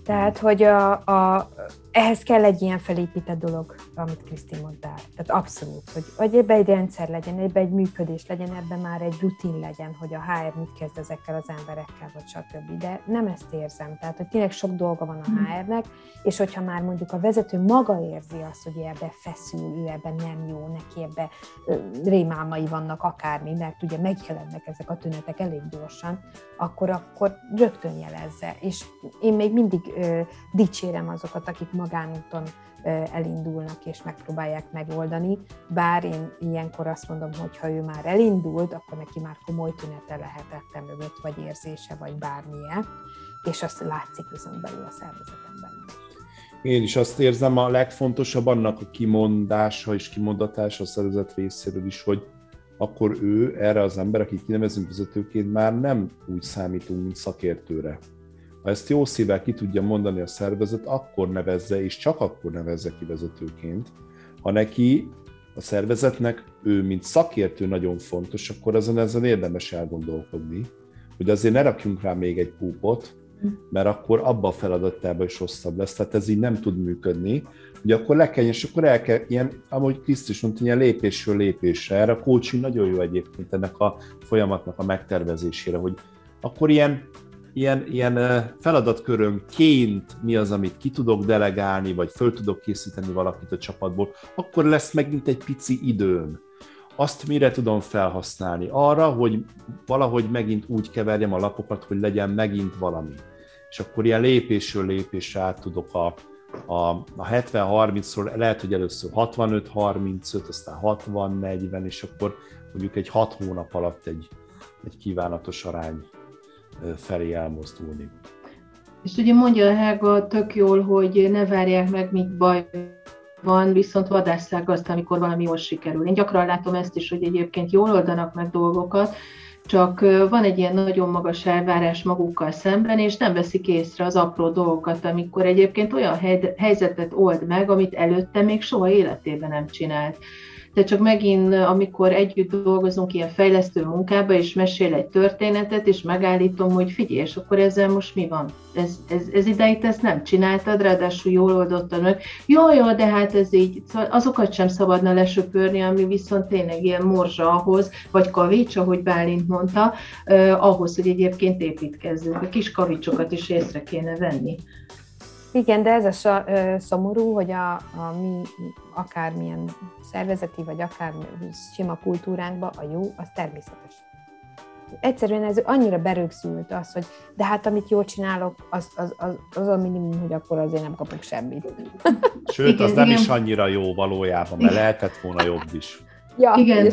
Tehát, hogy a, a, ehhez kell egy ilyen felépített dolog, amit Kriszti mondtál. Tehát abszolút, hogy, hogy ebbe egy rendszer legyen, ebbe egy működés legyen, ebbe már egy rutin legyen, hogy a HR mit kezd ezekkel az emberekkel, vagy stb. De nem ezt érzem. Tehát, hogy tényleg sok dolga van a HR-nek, és hogyha már mondjuk a vezető maga érzi azt, hogy ebbe feszül, ő ebben nem jó, neki ebbe rémálmai vannak akármi, mert ugye megjelennek ezek a tünetek elég gyorsan, akkor, akkor rögtön jelezze. És én még mindig ö, dicsérem azokat, akik magánúton elindulnak és megpróbálják megoldani, bár én ilyenkor azt mondom, hogy ha ő már elindult, akkor neki már komoly tünete lehetett mögött, vagy érzése, vagy bármilyen, és azt látszik viszont belül a szervezetemben. Én is azt érzem, a legfontosabb annak a kimondása és kimondatása a szervezet részéről is, hogy akkor ő erre az ember, akit kinevezünk vezetőként, már nem úgy számítunk, mint szakértőre, ha ezt jó szívvel ki tudja mondani a szervezet, akkor nevezze, és csak akkor nevezze ki vezetőként. Ha neki, a szervezetnek ő, mint szakértő nagyon fontos, akkor azon ezen érdemes elgondolkodni, hogy azért ne rakjunk rá még egy púpot, mert akkor abba a feladatában is rosszabb lesz. Tehát ez így nem tud működni. Ugye akkor le kell, és akkor el kell, ilyen, amúgy Krisztus mondta, ilyen lépésről lépésre. Erre a coaching nagyon jó egyébként ennek a folyamatnak a megtervezésére, hogy akkor ilyen, ilyen, ilyen feladatkörönként mi az, amit ki tudok delegálni, vagy föl tudok készíteni valakit a csapatból, akkor lesz megint egy pici időm azt mire tudom felhasználni? Arra, hogy valahogy megint úgy keverjem a lapokat, hogy legyen megint valami. És akkor ilyen lépésről lépésre át tudok a, a, a 70-30-szor, lehet, hogy először 65-35, aztán 60-40, és akkor mondjuk egy 6 hónap alatt egy, egy kívánatos arány felé elmozdulni. És ugye mondja a Helga tök jól, hogy ne várják meg, míg baj van, viszont vadásszák azt, amikor valami jól sikerül. Én gyakran látom ezt is, hogy egyébként jól oldanak meg dolgokat, csak van egy ilyen nagyon magas elvárás magukkal szemben, és nem veszik észre az apró dolgokat, amikor egyébként olyan helyzetet old meg, amit előtte még soha életében nem csinált de csak megint, amikor együtt dolgozunk ilyen fejlesztő munkába, és mesél egy történetet, és megállítom, hogy figyelj, és akkor ezzel most mi van? Ez, ez, ez ideig ezt nem csináltad, ráadásul jól oldottad meg. Jó, jó, de hát ez így, szóval azokat sem szabadna lesöpörni, ami viszont tényleg ilyen morzsa ahhoz, vagy kavics, ahogy Bálint mondta, eh, ahhoz, hogy egyébként építkezzünk. A kis kavicsokat is észre kéne venni. Igen, de ez a szomorú, hogy a, a mi akármilyen szervezeti, vagy akár sima kultúránkban a jó, az természetes. Egyszerűen ez annyira berögzült az, hogy de hát amit jól csinálok, az, az, az, az a minimum, hogy akkor azért nem kapok semmit. Sőt, igen, az nem igen. is annyira jó valójában, mert lehetett volna jobb is. Ja, igen,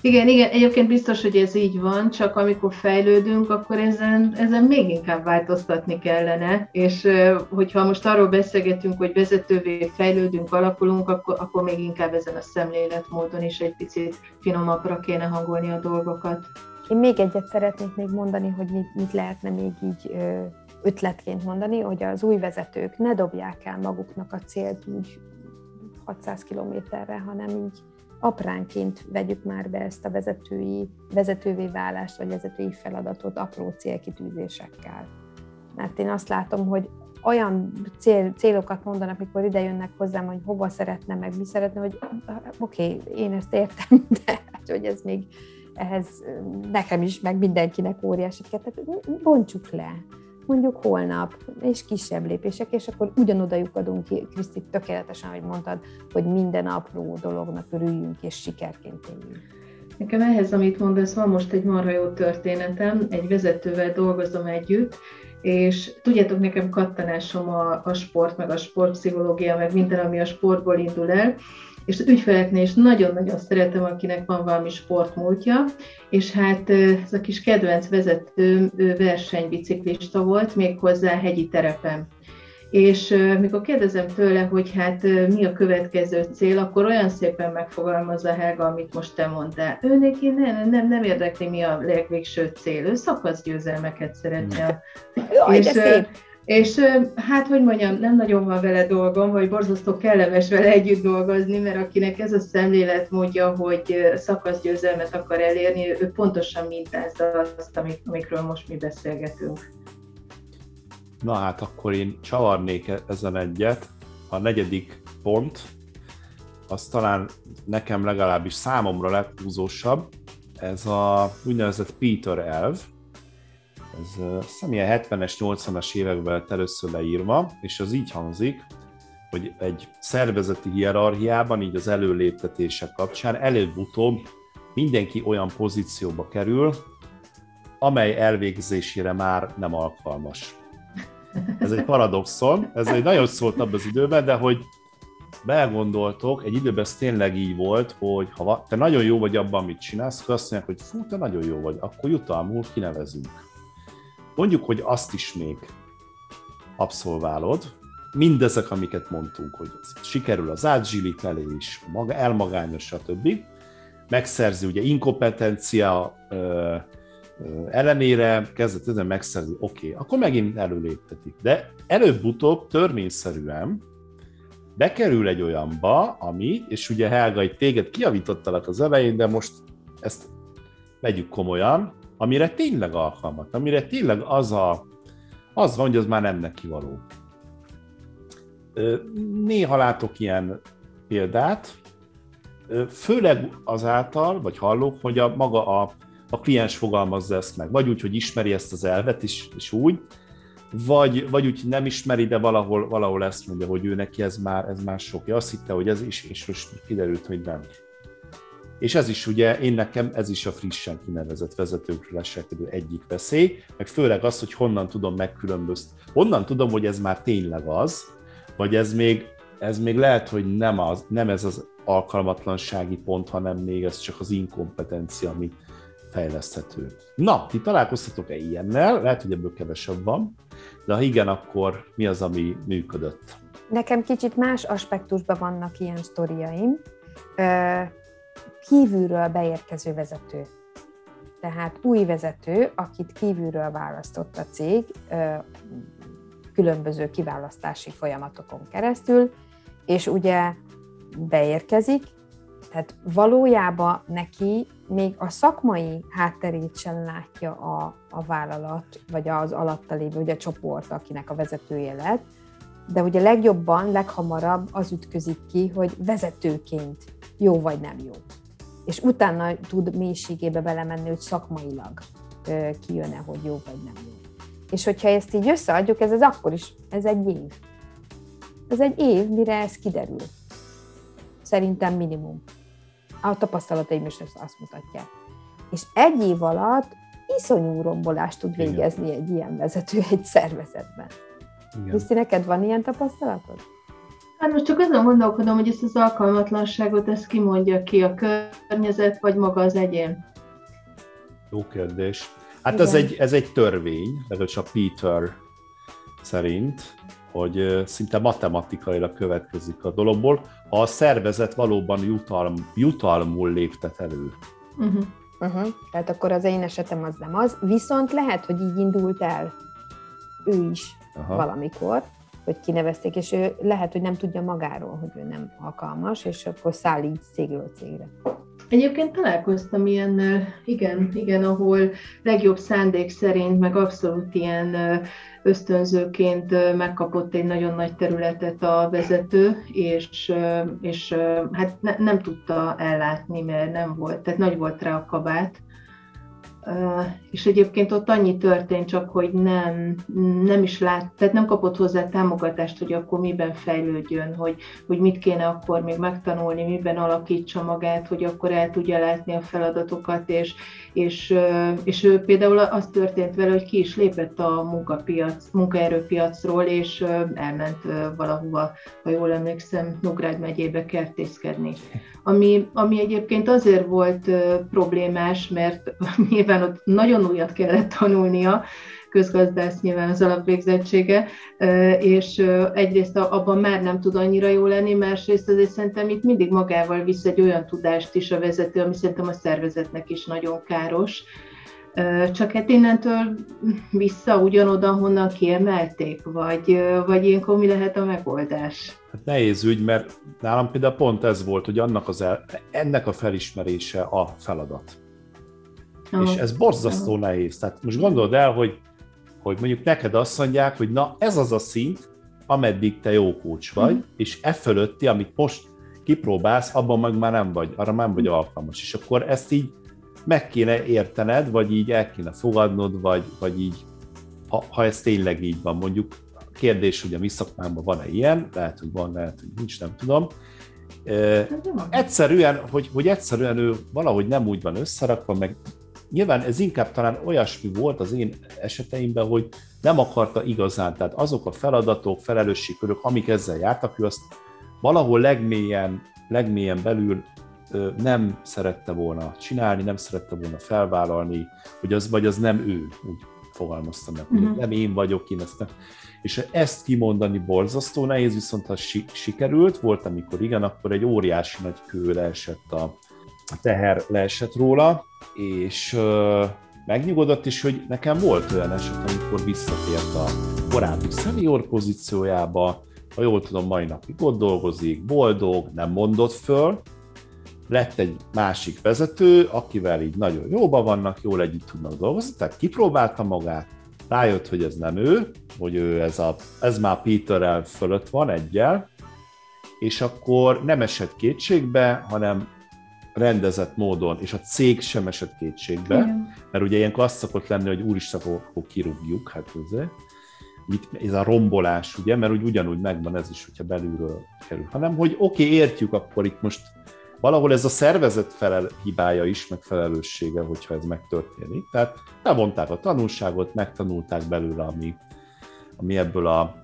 igen, igen, egyébként biztos, hogy ez így van, csak amikor fejlődünk, akkor ezen, ezen még inkább változtatni kellene, és hogyha most arról beszélgetünk, hogy vezetővé fejlődünk, alakulunk, akkor, akkor még inkább ezen a szemléletmódon is egy picit finomabbra kéne hangolni a dolgokat. Én még egyet szeretnék még mondani, hogy mit, mit lehetne még így ötletként mondani, hogy az új vezetők ne dobják el maguknak a célt úgy 600 kilométerre, hanem így apránként vegyük már be ezt a vezetői, vezetővé válást, vagy vezetői feladatot apró célkitűzésekkel. Mert én azt látom, hogy olyan cél, célokat mondanak, mikor ide jönnek hozzám, hogy hova szeretne, meg mi szeretne, hogy oké, okay, én ezt értem, de hát, hogy ez még ehhez nekem is, meg mindenkinek óriási tehát bontsuk le mondjuk holnap, és kisebb lépések, és akkor ugyanoda lyukadunk ki, Kriszti, tökéletesen, ahogy mondtad, hogy minden apró dolognak örüljünk, és sikerként éljünk. Nekem ehhez, amit mondasz, van most egy marha jó történetem, egy vezetővel dolgozom együtt, és tudjátok, nekem kattanásom a, a sport, meg a sportpszichológia, meg minden, ami a sportból indul el, és az ügyfeleknél is nagyon-nagyon szeretem, akinek van valami sportmúltja, és hát ez a kis kedvenc vezető versenybiciklista volt, méghozzá hegyi terepen. És mikor kérdezem tőle, hogy hát mi a következő cél, akkor olyan szépen megfogalmazza Helga, amit most te mondtál. Ő neki nem, nem, nem érdekli, mi a legvégső cél. Ő szakaszgyőzelmeket szeretne. Jaj, és, de szép és hát, hogy mondjam, nem nagyon van vele dolgom, vagy borzasztó kellemes vele együtt dolgozni, mert akinek ez a szemlélet mondja, hogy szakaszgyőzelmet akar elérni, ő pontosan mintázza azt, amik, amikről most mi beszélgetünk. Na hát akkor én csavarnék e- ezen egyet. A negyedik pont, az talán nekem legalábbis számomra lett húzósabb, ez a úgynevezett Peter elv, ez személye 70-es, 80-as években lett először leírva, és az így hangzik, hogy egy szervezeti hierarchiában, így az előléptetések kapcsán előbb-utóbb mindenki olyan pozícióba kerül, amely elvégzésére már nem alkalmas. Ez egy paradoxon, ez egy nagyon szólt abban az időben, de hogy belgondoltok, egy időben ez tényleg így volt, hogy ha te nagyon jó vagy abban, amit csinálsz, akkor azt mondják, hogy fú, te nagyon jó vagy, akkor jutalmul kinevezünk mondjuk, hogy azt is még abszolválod, mindezek, amiket mondtunk, hogy sikerül az is, maga, elmagányos, stb. Megszerzi ugye inkompetencia ö, ö, ellenére, kezdett ezen megszerzi, oké, okay, akkor megint előléptetik. De előbb-utóbb törvényszerűen bekerül egy olyanba, ami, és ugye Helga, téged kiavítottalak az elején, de most ezt vegyük komolyan, amire tényleg alkalmat, amire tényleg az a, az van, hogy az már nem neki való. Néha látok ilyen példát, főleg azáltal, vagy hallok, hogy a maga a, a kliens fogalmazza ezt meg. Vagy úgy, hogy ismeri ezt az elvet, és, és úgy, vagy, vagy úgy nem ismeri, de valahol, valahol ezt mondja, hogy ő neki ez már, ez már sok. Azt hitte, hogy ez is, és most kiderült, hogy nem. És ez is ugye, én nekem ez is a frissen kinevezett vezetőkről leselkedő egyik veszély, meg főleg az, hogy honnan tudom megkülönböztetni. Honnan tudom, hogy ez már tényleg az, vagy ez még, ez még lehet, hogy nem, az, nem ez az alkalmatlansági pont, hanem még ez csak az inkompetencia, ami fejleszthető. Na, ti találkoztatok-e ilyennel? Lehet, hogy ebből kevesebb van, de ha igen, akkor mi az, ami működött? Nekem kicsit más aspektusban vannak ilyen sztoriaim. Kívülről beérkező vezető. Tehát új vezető, akit kívülről választott a cég, különböző kiválasztási folyamatokon keresztül, és ugye beérkezik, tehát valójában neki még a szakmai hátterét sem látja a, a vállalat, vagy az alatta lévő, ugye a csoport, akinek a vezetője lett, de ugye legjobban, leghamarabb az ütközik ki, hogy vezetőként jó vagy nem jó. És utána tud mélységébe belemenni, hogy szakmailag kijön-e, hogy jó vagy nem jó. És hogyha ezt így összeadjuk, ez, ez akkor is, ez egy év. Ez egy év, mire ez kiderül. Szerintem minimum. A tapasztalataim is azt mutatják. És egy év alatt iszonyú rombolást tud végezni Igen. egy ilyen vezető egy szervezetben. Kriszti, neked van ilyen tapasztalatod? Hát most csak azon gondolkodom, hogy ezt az alkalmatlanságot, ezt kimondja ki a környezet, vagy maga az egyén. Jó kérdés. Hát ez egy, ez egy törvény, legalábbis a Peter szerint, hogy szinte matematikailag következik a dologból, ha a szervezet valóban jutalm, jutalmul léptet elő. Uh-huh. Uh-huh. Tehát akkor az én esetem az nem az, viszont lehet, hogy így indult el ő is Aha. valamikor, hogy kinevezték, és ő lehet, hogy nem tudja magáról, hogy ő nem alkalmas, és akkor száll így cégről cégre. Egyébként találkoztam ilyen, igen, igen, ahol legjobb szándék szerint, meg abszolút ilyen ösztönzőként megkapott egy nagyon nagy területet a vezető, és, és hát ne, nem tudta ellátni, mert nem volt, tehát nagy volt rá a kabát, és egyébként ott annyi történt csak, hogy nem, nem is lát, tehát nem kapott hozzá támogatást, hogy akkor miben fejlődjön, hogy, hogy mit kéne akkor még megtanulni, miben alakítsa magát, hogy akkor el tudja látni a feladatokat, és, és, és ő például az történt vele, hogy ki is lépett a munkapiac, munkaerőpiacról, és elment valahova, ha jól emlékszem, Nógrád megyébe kertészkedni. Ami, ami egyébként azért volt problémás, mert nyilván ott nagyon újat kellett tanulnia, közgazdász nyilván az alapvégzettsége, és egyrészt abban már nem tud annyira jó lenni, másrészt azért szerintem itt mindig magával visz egy olyan tudást is a vezető, ami szerintem a szervezetnek is nagyon káros, csak hát innentől vissza ugyanoda, honnan kiemelték, vagy, vagy ilyenkor mi lehet a megoldás? Hát nehéz ügy, mert nálam például pont ez volt, hogy annak az el, ennek a felismerése a feladat. Oh. És ez borzasztó oh. nehéz. Tehát most gondold el, hogy, hogy mondjuk neked azt mondják, hogy na ez az a szint, ameddig te jó kócs vagy, mm. és e fölötti, amit most kipróbálsz, abban meg már nem vagy, arra nem vagy alkalmas. És akkor ezt így meg kéne értened, vagy így el kéne fogadnod, vagy, vagy így, ha, ha ez tényleg így van, mondjuk kérdés, hogy a mi szakmámban van-e ilyen, lehet, hogy van, lehet, hogy nincs, nem tudom. E, egyszerűen, hogy, hogy egyszerűen ő valahogy nem úgy van összerakva, meg nyilván ez inkább talán olyasmi volt az én eseteimben, hogy nem akarta igazán, tehát azok a feladatok, felelősségkörök, amik ezzel jártak, ő azt valahol legmélyen, legmélyen belül nem szerette volna csinálni, nem szerette volna felvállalni, hogy az, vagy az nem ő, úgy fogalmaztam meg, uh-huh. nem én vagyok, én ezt nem. És ezt kimondani borzasztó nehéz, viszont ha si- sikerült, volt, amikor igen, akkor egy óriási nagy kő leesett a, a teher leesett róla, és megnyugodott is, hogy nekem volt olyan eset, amikor visszatért a korábbi senior pozíciójába, ha jól tudom, mai napig ott dolgozik, boldog, nem mondott föl, lett egy másik vezető, akivel így nagyon jóban vannak, jól együtt tudnak dolgozni, tehát kipróbálta magát, rájött, hogy ez nem ő, hogy ő ez, a, ez már Peterrel fölött van egyel, és akkor nem esett kétségbe, hanem rendezett módon, és a cég sem esett kétségbe, Igen. mert ugye ilyenkor azt szokott lenni, hogy úristen, akkor kirúgjuk, hát ez, mit, ez a rombolás, ugye, mert úgy ugyanúgy megvan ez is, hogyha belülről kerül, hanem hogy oké, okay, értjük, akkor itt most valahol ez a szervezet felel, hibája is, meg felelőssége, hogyha ez megtörténik. Tehát levonták a tanulságot, megtanulták belőle, ami, ami ebből a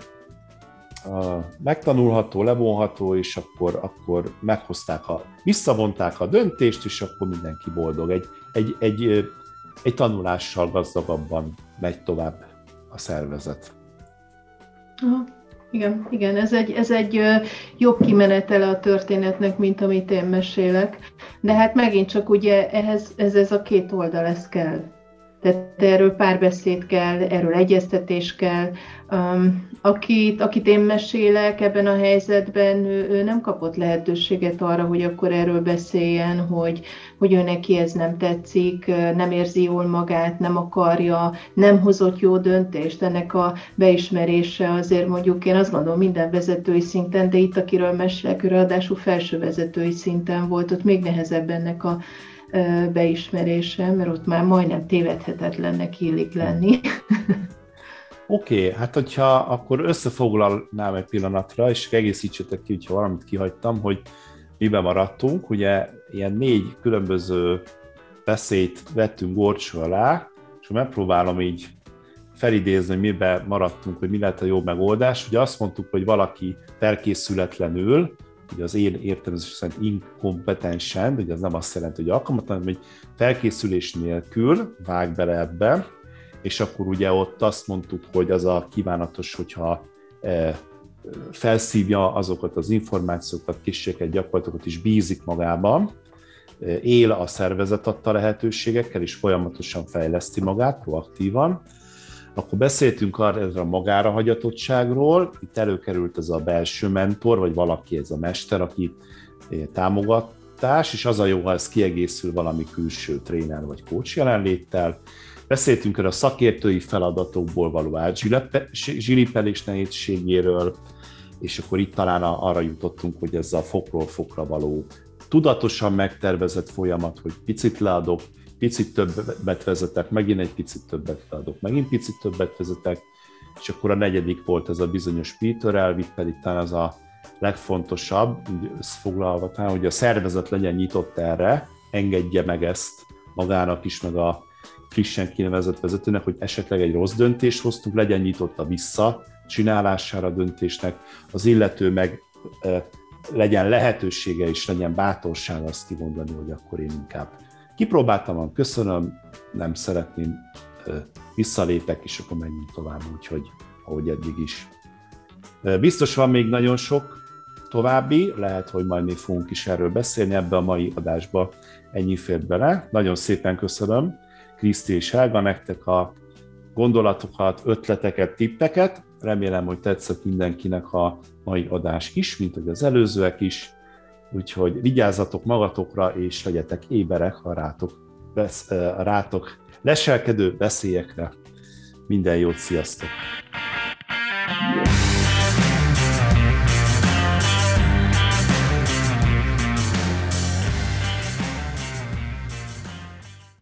megtanulható, levonható, és akkor, akkor meghozták a, visszavonták a döntést, és akkor mindenki boldog. Egy, egy, egy, egy tanulással gazdagabban megy tovább a szervezet. Aha. Igen, igen, ez egy, ez egy jobb kimenetele a történetnek, mint amit én mesélek. De hát megint csak ugye ehhez ez, ez a két oldal, ez kell. Tehát erről párbeszéd kell, erről egyeztetés kell. Akit, akit én mesélek ebben a helyzetben, ő, ő nem kapott lehetőséget arra, hogy akkor erről beszéljen, hogy, hogy ő neki ez nem tetszik, nem érzi jól magát, nem akarja, nem hozott jó döntést. Ennek a beismerése azért mondjuk én azt gondolom minden vezetői szinten, de itt akiről mesélek, ő ráadásul felső vezetői szinten volt, ott még nehezebb ennek a beismerése, mert ott már majdnem tévedhetetlennek illik lenni. Oké, okay, hát hogyha akkor összefoglalnám egy pillanatra, és egészítsetek ki, hogyha valamit kihagytam, hogy miben maradtunk. Ugye ilyen négy különböző beszédt vettünk gorcsó alá, és megpróbálom így felidézni, hogy miben maradtunk, hogy mi lehet a jó megoldás. Ugye azt mondtuk, hogy valaki felkészületlenül ugye az én értelmezés szerint inkompetensen, ugye az nem azt jelenti, hogy alkalmatlan, hanem hogy felkészülés nélkül vág bele ebbe, és akkor ugye ott azt mondtuk, hogy az a kívánatos, hogyha e, felszívja azokat az információkat, készségeket, gyakorlatokat is bízik magában, e, él a szervezet adta lehetőségekkel, és folyamatosan fejleszti magát proaktívan, akkor beszéltünk arra a magára hagyatottságról, itt előkerült ez a belső mentor, vagy valaki, ez a mester, aki eh, támogatás, és az a jó, ha ez kiegészül valami külső tréner vagy coach jelenléttel. Beszéltünk erről a szakértői feladatokból való átzsilipelés nehézségéről, és akkor itt talán arra jutottunk, hogy ez a fokról fokra való tudatosan megtervezett folyamat, hogy picit leadok, picit többet vezetek, megint egy picit többet adok, megint picit többet vezetek, és akkor a negyedik volt ez a bizonyos Peter elv, itt pedig talán az a legfontosabb, összefoglalva talán, hogy a szervezet legyen nyitott erre, engedje meg ezt magának is, meg a frissen kinevezett vezetőnek, hogy esetleg egy rossz döntést hoztunk, legyen nyitott a vissza csinálására a döntésnek, az illető meg legyen lehetősége és legyen bátorság azt kimondani, hogy akkor én inkább Kipróbáltam, köszönöm, nem szeretném, visszalépek, és akkor menjünk tovább, úgyhogy ahogy eddig is. Biztos van még nagyon sok további, lehet, hogy majd még fogunk is erről beszélni ebbe a mai adásba, ennyi fért bele. Nagyon szépen köszönöm Kriszti és Helga nektek a gondolatokat, ötleteket, tippeket. Remélem, hogy tetszett mindenkinek a mai adás is, mint hogy az előzőek is. Úgyhogy vigyázzatok magatokra, és legyetek éberek a rátok, besz, a rátok leselkedő veszélyekre. Minden jót, sziasztok! Yeah.